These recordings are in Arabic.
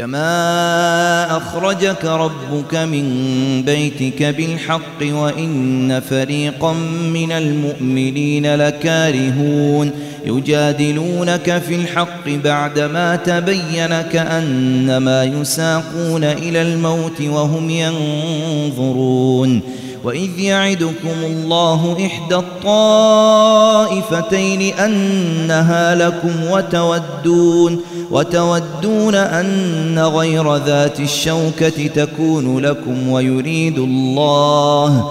كما أخرجك ربك من بيتك بالحق وإن فريقا من المؤمنين لكارهون يجادلونك في الحق بعدما تبين كأنما يساقون إلى الموت وهم ينظرون وإذ يعدكم الله إحدى الطائفتين أنها لكم وتودون وتودون أن غير ذات الشوكة تكون لكم ويريد الله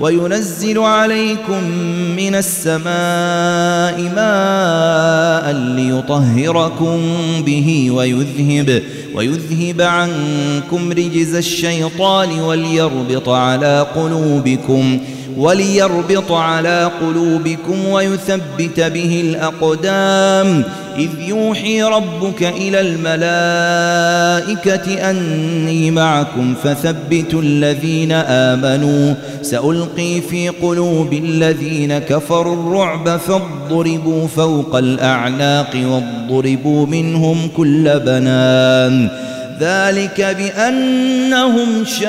وينزل عليكم من السماء ماء ليطهركم به ويذهب ويذهب عنكم رجز الشيطان وليربط على قلوبكم وليربط على قلوبكم ويثبت به الأقدام. إذ يوحي ربك إلى الملائكة أني معكم فثبتوا الذين آمنوا. سألقي في قلوب الذين كفروا الرعب فاضربوا فوق الأعناق واضربوا منهم كل بنان. ذلك بأنهم شاقوا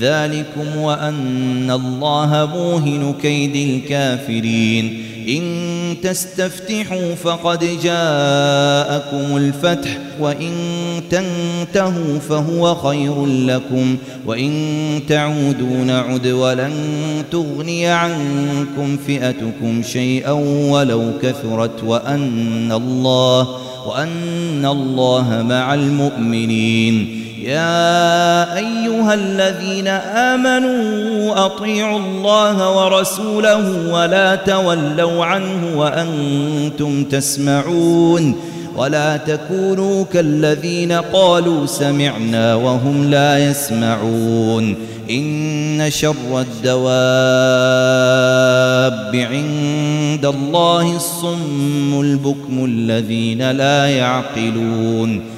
ذلكم وأن الله موهن كيد الكافرين. إن تستفتحوا فقد جاءكم الفتح وإن تنتهوا فهو خير لكم وإن تعودوا نعد ولن تغني عنكم فئتكم شيئا ولو كثرت وأن الله وأن الله مع المؤمنين. يا أيها الذين آمنوا أطيعوا الله ورسوله ولا تولوا عنه وأنتم تسمعون ولا تكونوا كالذين قالوا سمعنا وهم لا يسمعون إن شر الدواب عند الله الصم البكم الذين لا يعقلون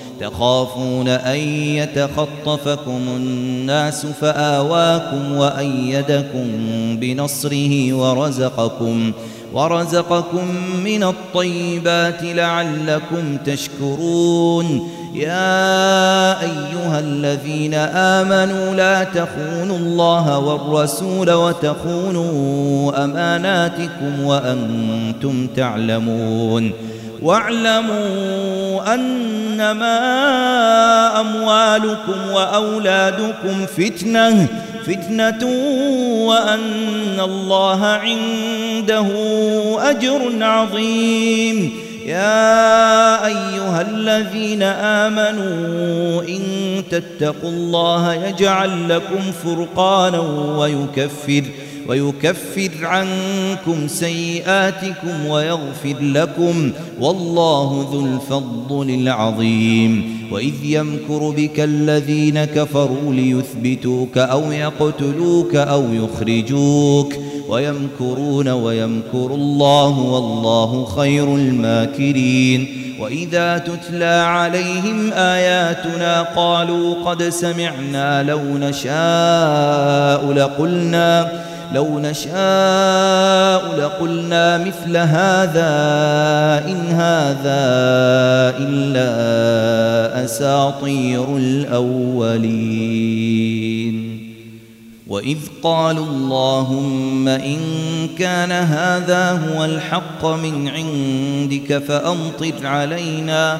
تخافون أن يتخطفكم الناس فآواكم وأيدكم بنصره ورزقكم ورزقكم من الطيبات لعلكم تشكرون. يا أيها الذين آمنوا لا تخونوا الله والرسول وتخونوا أماناتكم وأنتم تعلمون. واعلموا أنما أموالكم وأولادكم فتنة فتنة وأن الله عنده أجر عظيم. يا أيها الذين آمنوا إن تتقوا الله يجعل لكم فرقانا ويكفر ويكفر عنكم سيئاتكم ويغفر لكم والله ذو الفضل العظيم. وإذ يمكر بك الذين كفروا ليثبتوك أو يقتلوك أو يخرجوك. ويمكرون ويمكر الله والله خير الماكرين. وإذا تتلى عليهم آياتنا قالوا قد سمعنا لو نشاء لقلنا لو نشاء لقلنا مثل هذا إن هذا إلا أساطير الأولين. وإذ قالوا اللهم إن كان هذا هو الحق من عندك فأمطر علينا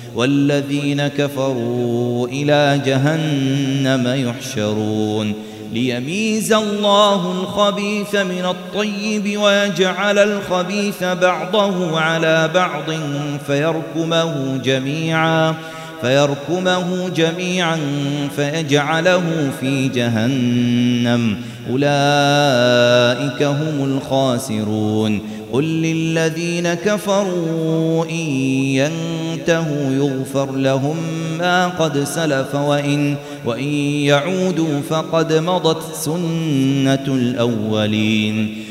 والذين كفروا إلى جهنم يحشرون. ليميز الله الخبيث من الطيب ويجعل الخبيث بعضه على بعض فيركمه جميعا. فيركمه جميعا فيجعله في جهنم. أولئك هم الخاسرون. قل للذين كفروا إن ينتهوا يغفر لهم ما قد سلف وإن, وإن يعودوا فقد مضت سنة الأولين.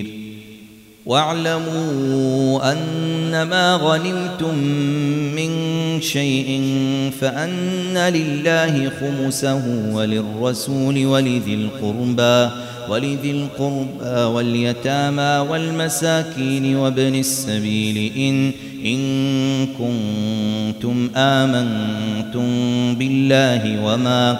واعلموا أنما غنمتم من شيء فأن لله خمسه وللرسول ولذي القربى ولذي القربى واليتامى والمساكين وابن السبيل إن إن كنتم آمنتم بالله وما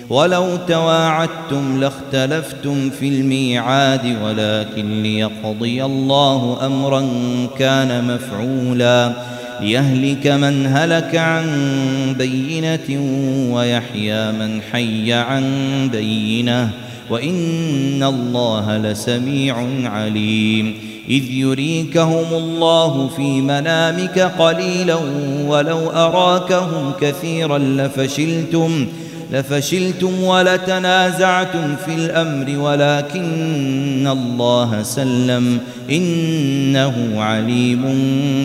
ولو تواعدتم لاختلفتم في الميعاد ولكن ليقضي الله أمرا كان مفعولا. ليهلك من هلك عن بينة ويحيى من حي عن بينة. وإن الله لسميع عليم. إذ يريكهم الله في منامك قليلا ولو أراكهم كثيرا لفشلتم. لفشلتم ولتنازعتم في الأمر ولكن الله سلم. إنه عليم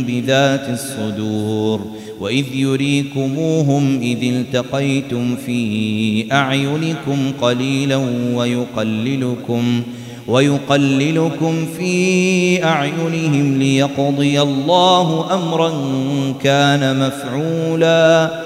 بذات الصدور. وإذ يريكموهم إذ التقيتم في أعينكم قليلا ويقللكم ويقللكم في أعينهم ليقضي الله أمرا كان مفعولا.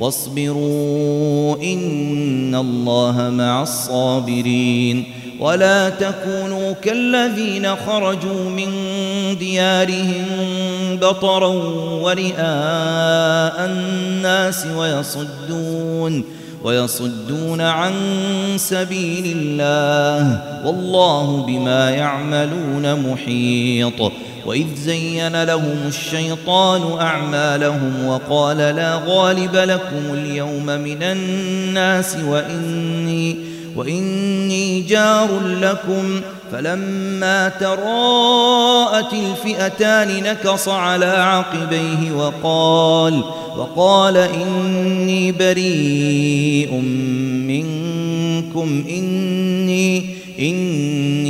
واصبروا إن الله مع الصابرين ولا تكونوا كالذين خرجوا من ديارهم بطرا ورئاء الناس ويصدون ويصدون عن سبيل الله والله بما يعملون محيط. وإذ زين لهم الشيطان أعمالهم وقال لا غالب لكم اليوم من الناس وإني وإني جار لكم فلما تراءت الفئتان نكص على عقبيه وقال وقال إني بريء منكم إني إني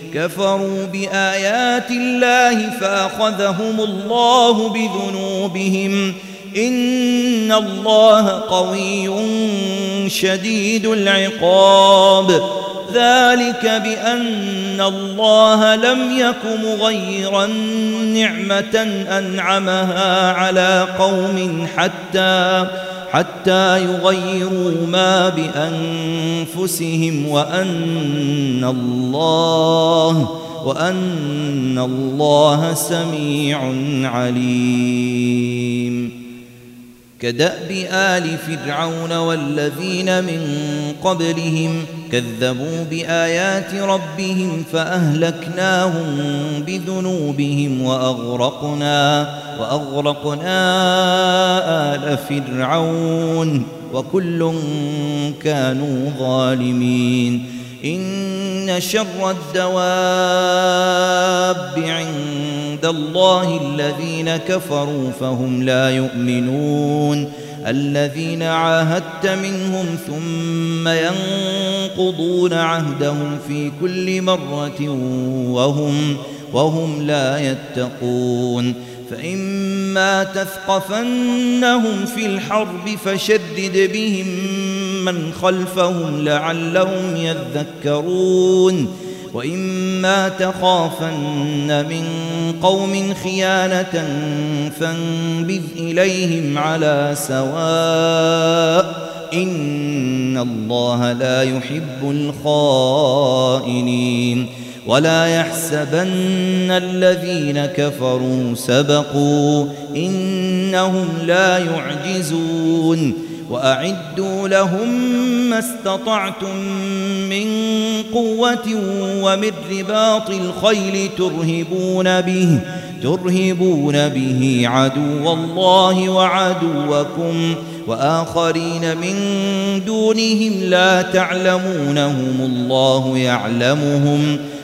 كفروا بآيات الله فأخذهم الله بذنوبهم. إن الله قوي شديد العقاب. ذلك بأن الله لم يك مغيرا نعمة أنعمها على قوم حتى حتى يغيروا ما بأنفسهم وأن الله وأن الله سميع عليم. كدأب آل فرعون والذين من قبلهم كذبوا بآيات ربهم فأهلكناهم بذنوبهم وأغرقنا وأغرقنا آل فرعون وكل كانوا ظالمين. إن شر الدواب عند الله الذين كفروا فهم لا يؤمنون. الذين عاهدت منهم ثم ينقضون عهدهم في كل مرة وهم وهم لا يتقون. فإما تثقفنهم في الحرب فشدد بهم من خلفهم لعلهم يذكرون وإما تخافن من قوم خيانة فانبذ إليهم على سواء إن الله لا يحب الخائنين ولا يحسبن الذين كفروا سبقوا إنهم لا يعجزون وأعدوا لهم ما استطعتم من قوة ومن رباط الخيل ترهبون به ترهبون به عدو الله وعدوكم وآخرين من دونهم لا تعلمونهم الله يعلمهم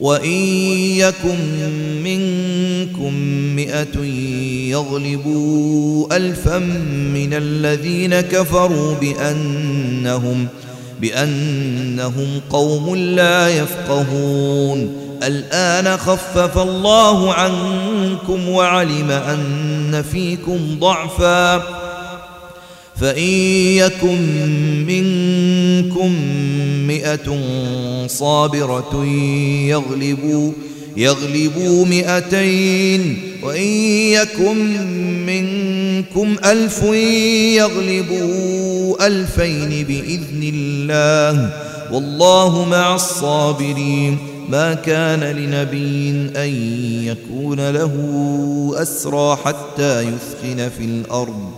وإن يكن منكم مئة يغلبوا ألفا من الذين كفروا بأنهم بأنهم قوم لا يفقهون. الآن خفف الله عنكم وعلم أن فيكم ضعفا. فإن يكن منكم مئة صابرة يغلبوا يغلبوا مئتين وإن يكن منكم ألف يغلبوا ألفين بإذن الله والله مع الصابرين. ما كان لنبي أن يكون له أسرى حتى يثخن في الأرض.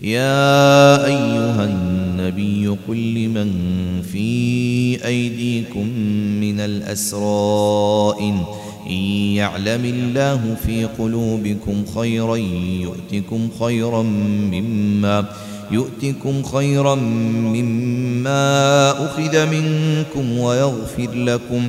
يا أيها النبي قل لمن في أيديكم من الأسرى إن يعلم الله في قلوبكم خيرا يؤتكم خيرا مما يؤتكم خيرا مما أخذ منكم ويغفر لكم